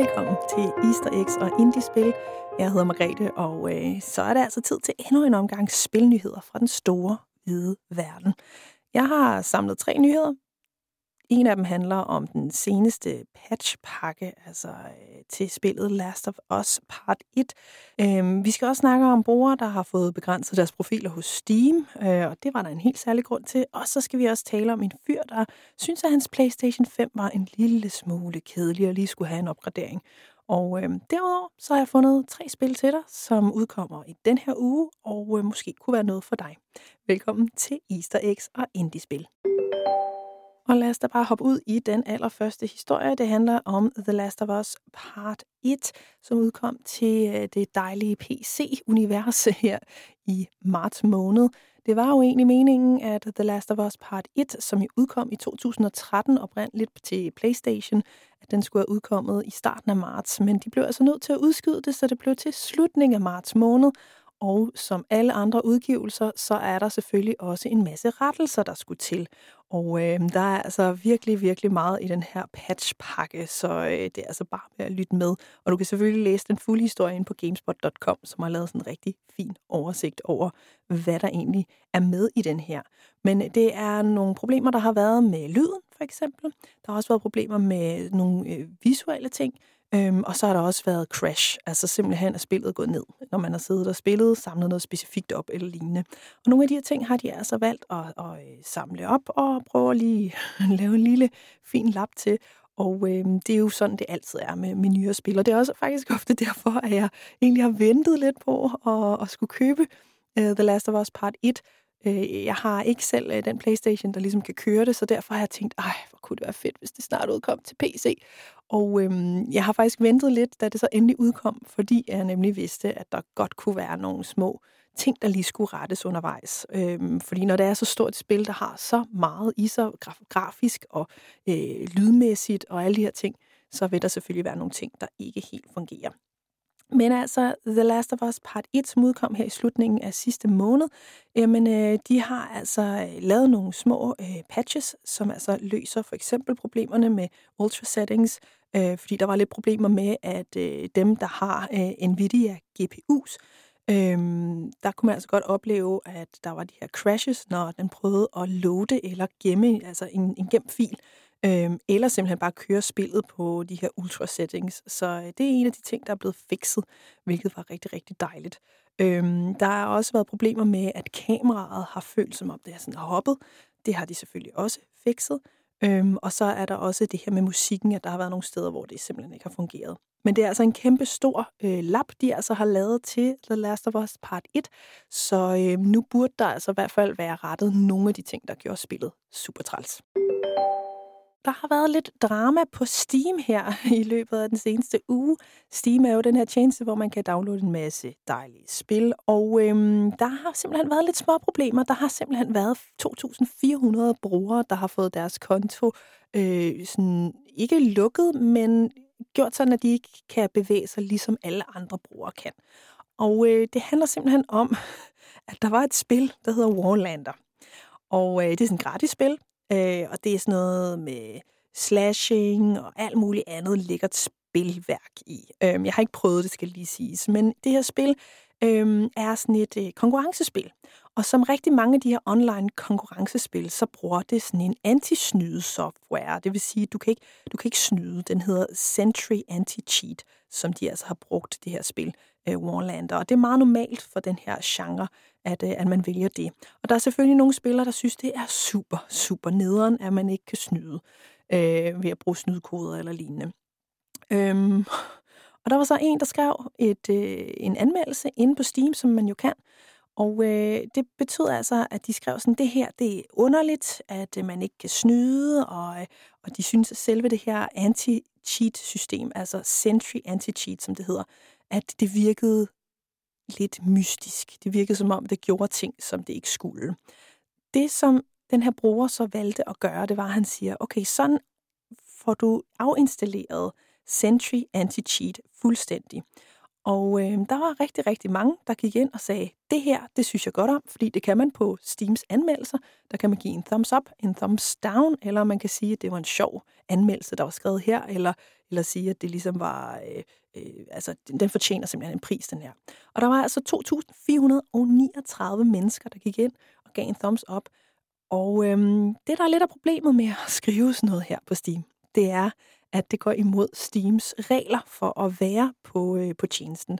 Velkommen til Easter Eggs og Indie-spil. Jeg hedder Margrethe, og øh, så er det altså tid til endnu en omgang spilnyheder fra den store, hvide verden. Jeg har samlet tre nyheder. En af dem handler om den seneste patchpakke, altså øh, til spillet Last of Us Part 1. Øhm, vi skal også snakke om brugere, der har fået begrænset deres profiler hos Steam, øh, og det var der en helt særlig grund til. Og så skal vi også tale om en fyr, der synes, at hans PlayStation 5 var en lille smule kedelig og lige skulle have en opgradering. Og øh, derudover så har jeg fundet tre spil til dig, som udkommer i den her uge, og øh, måske kunne være noget for dig. Velkommen til Easter Eggs og Indie-spil. Og lad os da bare hoppe ud i den allerførste historie. Det handler om The Last of Us Part 1, som udkom til øh, det dejlige PC-univers her i marts måned. Det var jo egentlig meningen, at The Last of Us Part 1, som jo udkom i 2013 oprindeligt til PlayStation, at den skulle have udkommet i starten af marts, men de blev altså nødt til at udskyde det, så det blev til slutningen af marts måned, og som alle andre udgivelser, så er der selvfølgelig også en masse rettelser, der skulle til. Og øh, der er altså virkelig, virkelig meget i den her patchpakke, så øh, det er altså bare med at lytte med. Og du kan selvfølgelig læse den fulde historie ind på gamespot.com, som har lavet sådan en rigtig fin oversigt over, hvad der egentlig er med i den her. Men det er nogle problemer, der har været med lyden, for eksempel. Der har også været problemer med nogle øh, visuelle ting. Øhm, og så har der også været crash, altså simpelthen er spillet gået ned, når man har siddet og spillet, samlet noget specifikt op eller lignende. Og nogle af de her ting har de altså valgt at, at, øh, samle op og prøve at lige lave en lille fin lap til. Og øh, det er jo sådan, det altid er med, med nyere spil. Og det er også faktisk ofte derfor, at jeg egentlig har ventet lidt på at, at skulle købe uh, The Last of Us Part 1, Øh, jeg har ikke selv øh, den Playstation, der ligesom kan køre det, så derfor har jeg tænkt, ej, hvor kunne det være fedt, hvis det snart udkom til PC. Og øhm, jeg har faktisk ventet lidt, da det så endelig udkom, fordi jeg nemlig vidste, at der godt kunne være nogle små ting, der lige skulle rettes undervejs. Øhm, fordi når det er så stort et spil, der har så meget i sig, graf- grafisk og øh, lydmæssigt og alle de her ting, så vil der selvfølgelig være nogle ting, der ikke helt fungerer. Men altså, The Last of Us Part 1, som udkom her i slutningen af sidste måned, jamen, øh, de har altså øh, lavet nogle små øh, patches, som altså løser for eksempel problemerne med ultra settings, øh, fordi der var lidt problemer med, at øh, dem, der har øh, Nvidia GPU's, øh, der kunne man altså godt opleve, at der var de her crashes, når den prøvede at loade eller gemme, altså en, en gemt fil, Øhm, eller simpelthen bare køre spillet på de her ultra settings. Så øh, det er en af de ting, der er blevet fikset, hvilket var rigtig, rigtig dejligt. Øhm, der har også været problemer med, at kameraet har følt som om det er sådan hoppet. Det har de selvfølgelig også fikset. Øhm, og så er der også det her med musikken, at der har været nogle steder, hvor det simpelthen ikke har fungeret. Men det er altså en kæmpe stor øh, lap, de altså har lavet til The Last of Us Part 1. Så øh, nu burde der altså i hvert fald være rettet nogle af de ting, der gjorde spillet super træls der har været lidt drama på Steam her i løbet af den seneste uge. Steam er jo den her tjeneste, hvor man kan downloade en masse dejlige spil, og øhm, der har simpelthen været lidt små problemer. Der har simpelthen været 2.400 brugere, der har fået deres konto øh, sådan, ikke lukket, men gjort sådan, at de ikke kan bevæge sig, ligesom alle andre brugere kan. Og øh, det handler simpelthen om, at der var et spil, der hedder Warlander. Og øh, det er sådan et gratis spil, Øh, og det er sådan noget med slashing og alt muligt andet lækkert spilværk i. Øh, jeg har ikke prøvet det, skal lige siges. Men det her spil øh, er sådan et øh, konkurrencespil. Og som rigtig mange af de her online konkurrencespil, så bruger det sådan en anti-snyde software. Det vil sige, du kan ikke, du kan ikke snyde. Den hedder Sentry Anti-Cheat, som de altså har brugt det her spil, øh, Warlander. Og det er meget normalt for den her genre, at, øh, at man vælger det. Og der er selvfølgelig nogle spillere, der synes, det er super, super nederen, at man ikke kan snyde øh, ved at bruge snydekoder eller lignende. Øhm, og der var så en, der skrev et, øh, en anmeldelse inde på Steam, som man jo kan, og øh, det betød altså, at de skrev sådan, det her det er underligt, at øh, man ikke kan snyde, og, øh, og de synes, at selve det her anti-cheat-system, altså Sentry Anti-Cheat, som det hedder, at det virkede lidt mystisk. Det virkede som om, det gjorde ting, som det ikke skulle. Det, som den her bruger så valgte at gøre, det var, at han siger, okay, sådan får du afinstalleret Sentry Anti-Cheat fuldstændig. Og øh, der var rigtig, rigtig mange, der gik ind og sagde, det her, det synes jeg godt om, fordi det kan man på Steams anmeldelser. Der kan man give en thumbs up, en thumbs down, eller man kan sige, at det var en sjov anmeldelse, der var skrevet her, eller, eller sige, at det ligesom var, øh, øh, altså den, den fortjener simpelthen en pris, den her. Og der var altså 2.439 mennesker, der gik ind og gav en thumbs up. Og øh, det, der er lidt af problemet med at skrive sådan noget her på Steam, det er, at det går imod Steams regler for at være på, øh, på tjenesten.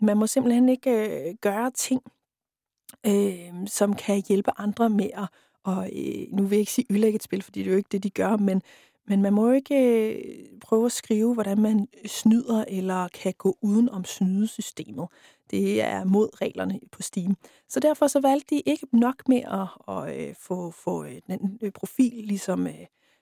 Man må simpelthen ikke øh, gøre ting, øh, som kan hjælpe andre med at, og øh, nu vil jeg ikke sige ødelægge et spil, fordi det er jo ikke det, de gør, men, men man må jo ikke øh, prøve at skrive, hvordan man snyder eller kan gå uden om snydesystemet. Det er mod reglerne på Steam. Så derfor så valgte de ikke nok med at, at, at få, få øh, den øh, profil ligesom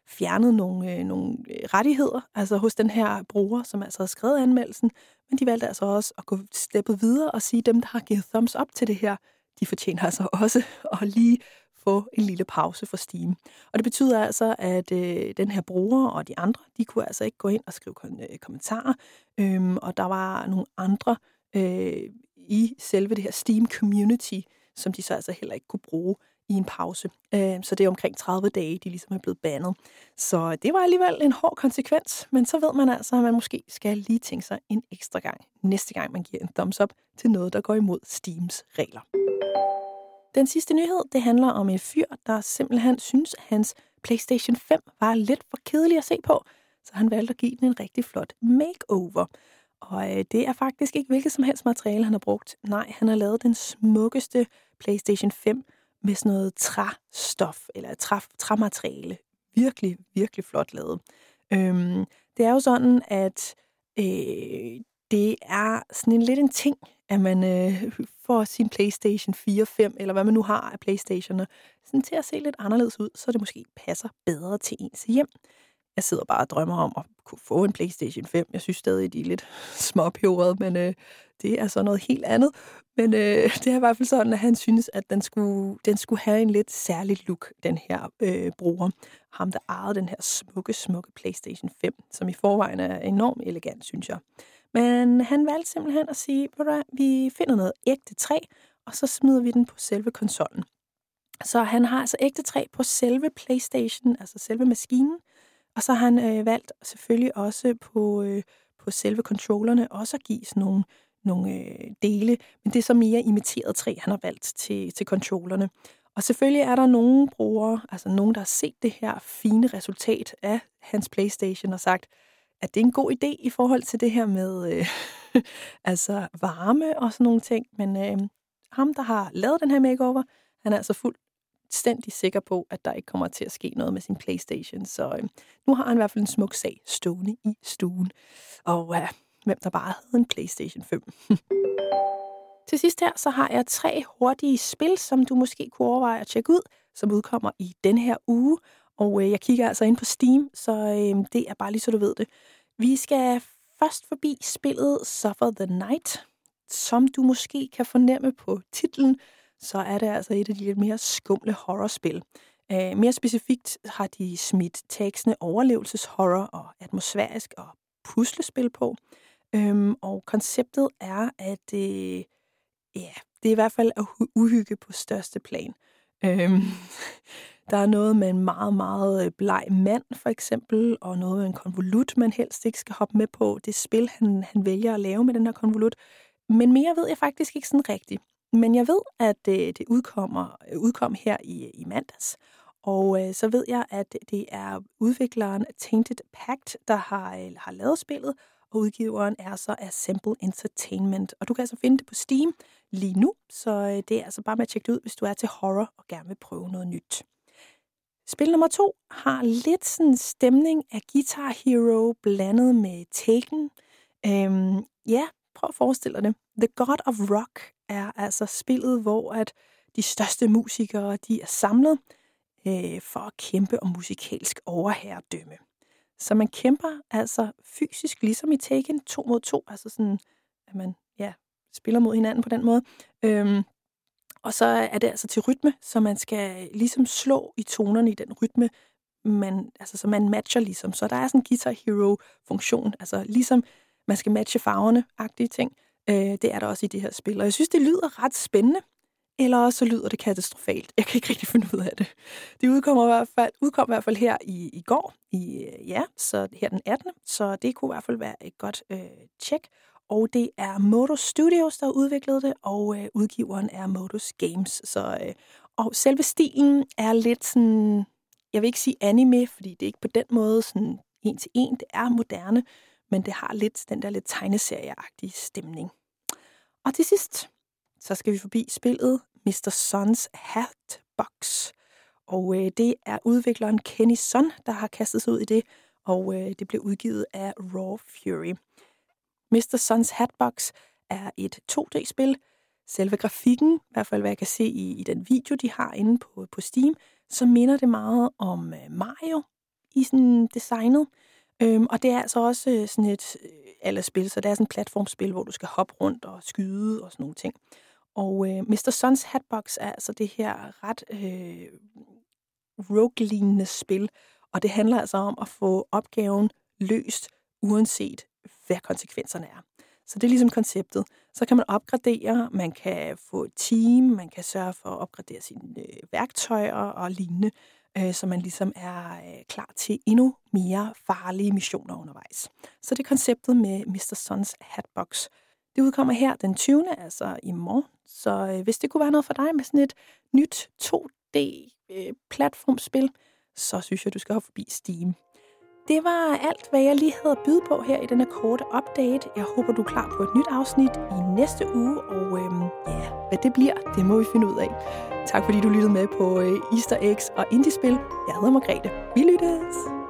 fjernet nogle, øh, nogle øh, rettigheder, altså hos den her bruger, som altså har skrevet anmeldelsen, men de valgte altså også at gå steppet videre og sige, at dem, der har givet thumbs up til det her, de fortjener altså også at lige få en lille pause fra Steam. Og det betyder altså, at øh, den her bruger og de andre, de kunne altså ikke gå ind og skrive kom- øh, kommentarer, øhm, og der var nogle andre øh, i selve det her Steam community, som de så altså heller ikke kunne bruge i en pause. Øh, så det er omkring 30 dage, de ligesom er blevet bandet. Så det var alligevel en hård konsekvens, men så ved man altså, at man måske skal lige tænke sig en ekstra gang, næste gang man giver en thumbs up til noget, der går imod Steams regler. Den sidste nyhed, det handler om en fyr, der simpelthen synes, at hans PlayStation 5 var lidt for kedelig at se på, så han valgte at give den en rigtig flot makeover. Og øh, det er faktisk ikke hvilket som helst materiale, han har brugt. Nej, han har lavet den smukkeste PlayStation 5 med sådan noget træstof, eller træ, træmateriale. Virkelig, virkelig flot lavet. Øhm, det er jo sådan, at øh, det er sådan en lidt en ting, at man øh, får sin PlayStation 4, 5, eller hvad man nu har af PlayStationer, sådan til at se lidt anderledes ud, så det måske passer bedre til ens hjem. Jeg sidder bare og drømmer om at kunne få en PlayStation 5. Jeg synes stadig, de er lidt småpjorede, men øh, det er så noget helt andet. Men øh, det er i hvert fald sådan, at han synes, at den skulle, den skulle have en lidt særlig look, den her øh, bruger. Ham, der ejede den her smukke, smukke PlayStation 5, som i forvejen er enormt elegant, synes jeg. Men han valgte simpelthen at sige, at vi finder noget ægte træ, og så smider vi den på selve konsollen. Så han har altså ægte træ på selve PlayStation, altså selve maskinen, og så har han øh, valgt selvfølgelig også på, øh, på selve controllerne også at give sådan nogle nogle øh, dele, men det er så mere imiteret træ, han har valgt til, til controllerne. Og selvfølgelig er der nogle brugere, altså nogen, der har set det her fine resultat af hans Playstation og sagt, at det er en god idé i forhold til det her med øh, altså varme og sådan nogle ting. Men øh, ham, der har lavet den her makeover, han er altså fuldstændig sikker på, at der ikke kommer til at ske noget med sin Playstation. Så øh, nu har han i hvert fald en smuk sag stående i stuen. Og øh, hvem der bare havde en PlayStation 5. Til sidst her, så har jeg tre hurtige spil, som du måske kunne overveje at tjekke ud, som udkommer i den her uge. Og øh, jeg kigger altså ind på Steam, så øh, det er bare lige så du ved det. Vi skal først forbi spillet Suffer the Night, som du måske kan fornemme på titlen, så er det altså et af de lidt mere skumle horrorspil. Uh, mere specifikt har de smidt tekstene overlevelseshorror og atmosfærisk og puslespil på. Øhm, og konceptet er, at øh, ja, det er i hvert fald at uhygge på største plan. Øhm, der er noget med en meget, meget øh, bleg mand, for eksempel, og noget med en konvolut, man helst ikke skal hoppe med på. Det spil, han, han vælger at lave med den her konvolut. Men mere ved jeg faktisk ikke sådan rigtigt. Men jeg ved, at øh, det udkommer, udkom her i, i mandags. Og øh, så ved jeg, at det er udvikleren Tainted Pact, der har, øh, har lavet spillet, og udgiveren er så Assemble Entertainment. Og du kan altså finde det på Steam lige nu, så øh, det er altså bare med at tjekke det ud, hvis du er til horror og gerne vil prøve noget nyt. Spil nummer to har lidt sådan stemning af Guitar Hero blandet med Taken. Øhm, ja, prøv at forestille dig det. The God of Rock er altså spillet, hvor at de største musikere de er samlet øh, for at kæmpe om musikalsk overherredømme. Så man kæmper altså fysisk, ligesom i Taken, to mod to, altså sådan, at man ja, spiller mod hinanden på den måde. Øhm, og så er det altså til rytme, så man skal ligesom slå i tonerne i den rytme, man, altså, så man matcher ligesom. Så der er sådan en Guitar Hero-funktion, altså ligesom man skal matche farverne, agtige ting, Øh, det er der også i det her spil, og jeg synes, det lyder ret spændende. Eller også så lyder det katastrofalt. Jeg kan ikke rigtig finde ud af det. Det udkommer i hvert fald, udkom i hvert fald her i, i går, i, øh, ja, så her den 18. Så det kunne i hvert fald være et godt øh, tjek. Og det er Modus Studios, der har udviklet det, og øh, udgiveren er Modus Games. Så, øh, og selve stilen er lidt sådan, jeg vil ikke sige anime, fordi det er ikke på den måde sådan en til en. Det er moderne, men det har lidt den der lidt tegneserieagtige stemning. Og til sidst, så skal vi forbi spillet Mr. Sons Hatbox. Og øh, det er udvikleren Kenny Son, der har kastet sig ud i det, og øh, det blev udgivet af Raw Fury. Mr. Sons Hatbox er et 2D-spil. Selve grafikken, i hvert fald hvad jeg kan se i, i den video, de har inde på, på Steam, så minder det meget om øh, Mario i sådan designet. Øhm, og det er altså også øh, sådan et øh, eller spil, så det er sådan et platformspil, hvor du skal hoppe rundt og skyde og sådan nogle ting. Og øh, Mr. Sons Hatbox er altså det her ret øh, rogue-lignende spil, og det handler altså om at få opgaven løst, uanset hvad konsekvenserne er. Så det er ligesom konceptet. Så kan man opgradere, man kan få et team, man kan sørge for at opgradere sine øh, værktøjer og lignende, øh, så man ligesom er øh, klar til endnu mere farlige missioner undervejs. Så det er konceptet med Mr. Sons Hatbox. Det udkommer her den 20. altså i morgen. Så øh, hvis det kunne være noget for dig med sådan et nyt 2D-platformspil, øh, så synes jeg, du skal hoppe forbi Steam. Det var alt, hvad jeg lige havde at byde på her i denne korte update. Jeg håber, du er klar på et nyt afsnit i næste uge, og øhm, ja, hvad det bliver, det må vi finde ud af. Tak fordi du lyttede med på øh, Easter Eggs og Indiespil. Jeg hedder Margrethe. Vi lyttes!